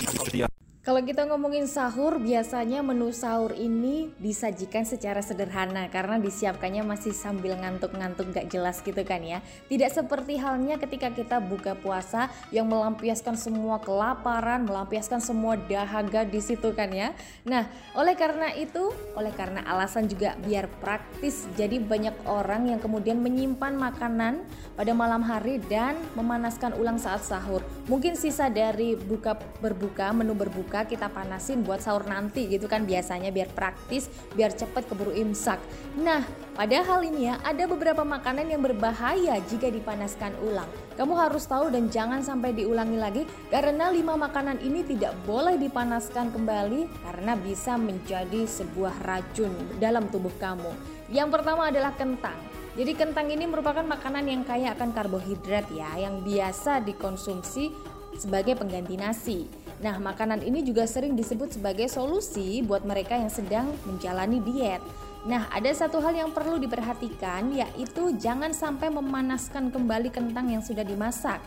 Itu. Kalau kita ngomongin sahur, biasanya menu sahur ini disajikan secara sederhana karena disiapkannya masih sambil ngantuk-ngantuk gak jelas gitu kan ya. Tidak seperti halnya ketika kita buka puasa yang melampiaskan semua kelaparan, melampiaskan semua dahaga di situ kan ya. Nah, oleh karena itu, oleh karena alasan juga biar praktis, jadi banyak orang yang kemudian menyimpan makanan pada malam hari dan memanaskan ulang saat sahur. Mungkin sisa dari buka berbuka, menu berbuka buka kita panasin buat sahur nanti gitu kan biasanya biar praktis biar cepet keburu imsak. Nah padahal ini ya ada beberapa makanan yang berbahaya jika dipanaskan ulang. Kamu harus tahu dan jangan sampai diulangi lagi karena lima makanan ini tidak boleh dipanaskan kembali karena bisa menjadi sebuah racun dalam tubuh kamu. Yang pertama adalah kentang. Jadi kentang ini merupakan makanan yang kaya akan karbohidrat ya, yang biasa dikonsumsi sebagai pengganti nasi. Nah, makanan ini juga sering disebut sebagai solusi buat mereka yang sedang menjalani diet. Nah, ada satu hal yang perlu diperhatikan yaitu jangan sampai memanaskan kembali kentang yang sudah dimasak.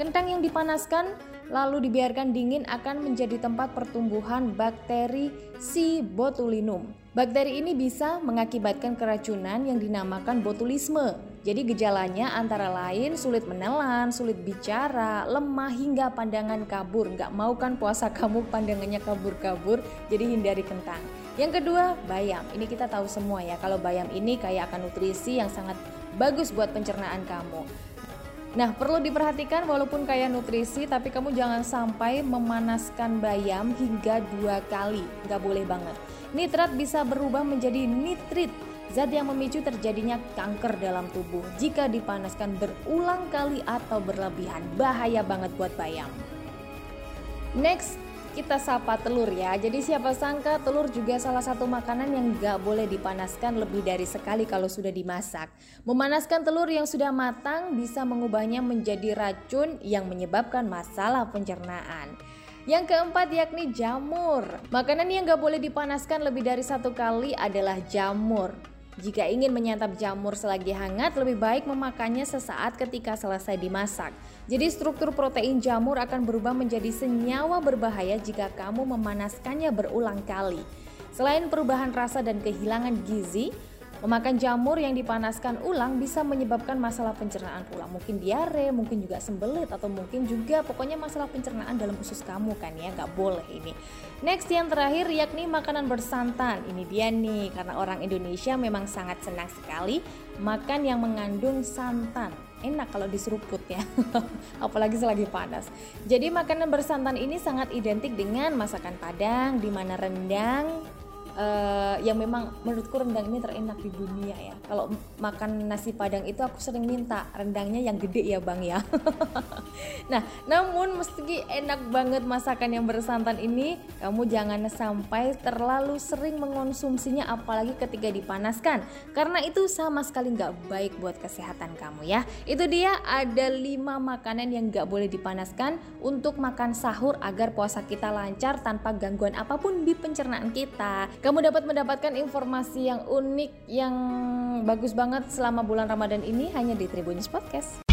Kentang yang dipanaskan lalu dibiarkan dingin akan menjadi tempat pertumbuhan bakteri C. botulinum. Bakteri ini bisa mengakibatkan keracunan yang dinamakan botulisme. Jadi gejalanya antara lain sulit menelan, sulit bicara, lemah hingga pandangan kabur. Nggak mau kan puasa kamu pandangannya kabur-kabur, jadi hindari kentang. Yang kedua, bayam. Ini kita tahu semua ya, kalau bayam ini kaya akan nutrisi yang sangat bagus buat pencernaan kamu. Nah, perlu diperhatikan walaupun kaya nutrisi, tapi kamu jangan sampai memanaskan bayam hingga dua kali. Nggak boleh banget. Nitrat bisa berubah menjadi nitrit, zat yang memicu terjadinya kanker dalam tubuh jika dipanaskan berulang kali atau berlebihan. Bahaya banget buat bayam. Next, kita sapa telur ya. Jadi siapa sangka telur juga salah satu makanan yang gak boleh dipanaskan lebih dari sekali kalau sudah dimasak. Memanaskan telur yang sudah matang bisa mengubahnya menjadi racun yang menyebabkan masalah pencernaan. Yang keempat yakni jamur. Makanan yang gak boleh dipanaskan lebih dari satu kali adalah jamur. Jika ingin menyantap jamur selagi hangat, lebih baik memakannya sesaat ketika selesai dimasak. Jadi struktur protein jamur akan berubah menjadi senyawa berbahaya jika kamu memanaskannya berulang kali. Selain perubahan rasa dan kehilangan gizi, Memakan jamur yang dipanaskan ulang bisa menyebabkan masalah pencernaan ulang, mungkin diare, mungkin juga sembelit atau mungkin juga pokoknya masalah pencernaan dalam usus kamu kan ya, nggak boleh ini. Next yang terakhir yakni makanan bersantan. Ini dia nih, karena orang Indonesia memang sangat senang sekali makan yang mengandung santan enak kalau diseruput ya apalagi selagi panas jadi makanan bersantan ini sangat identik dengan masakan padang di mana rendang uh, yang memang menurutku rendang ini terenak di dunia ya. Kalau makan nasi padang itu aku sering minta rendangnya yang gede ya bang ya. nah, namun meski enak banget masakan yang bersantan ini, kamu jangan sampai terlalu sering mengonsumsinya apalagi ketika dipanaskan, karena itu sama sekali nggak baik buat kesehatan kamu ya. Itu dia ada 5 makanan yang nggak boleh dipanaskan untuk makan sahur agar puasa kita lancar tanpa gangguan apa pun di pencernaan kita. Kamu dapat mendapatkan informasi yang unik, yang bagus banget selama bulan Ramadan ini hanya di Tribunnews Podcast.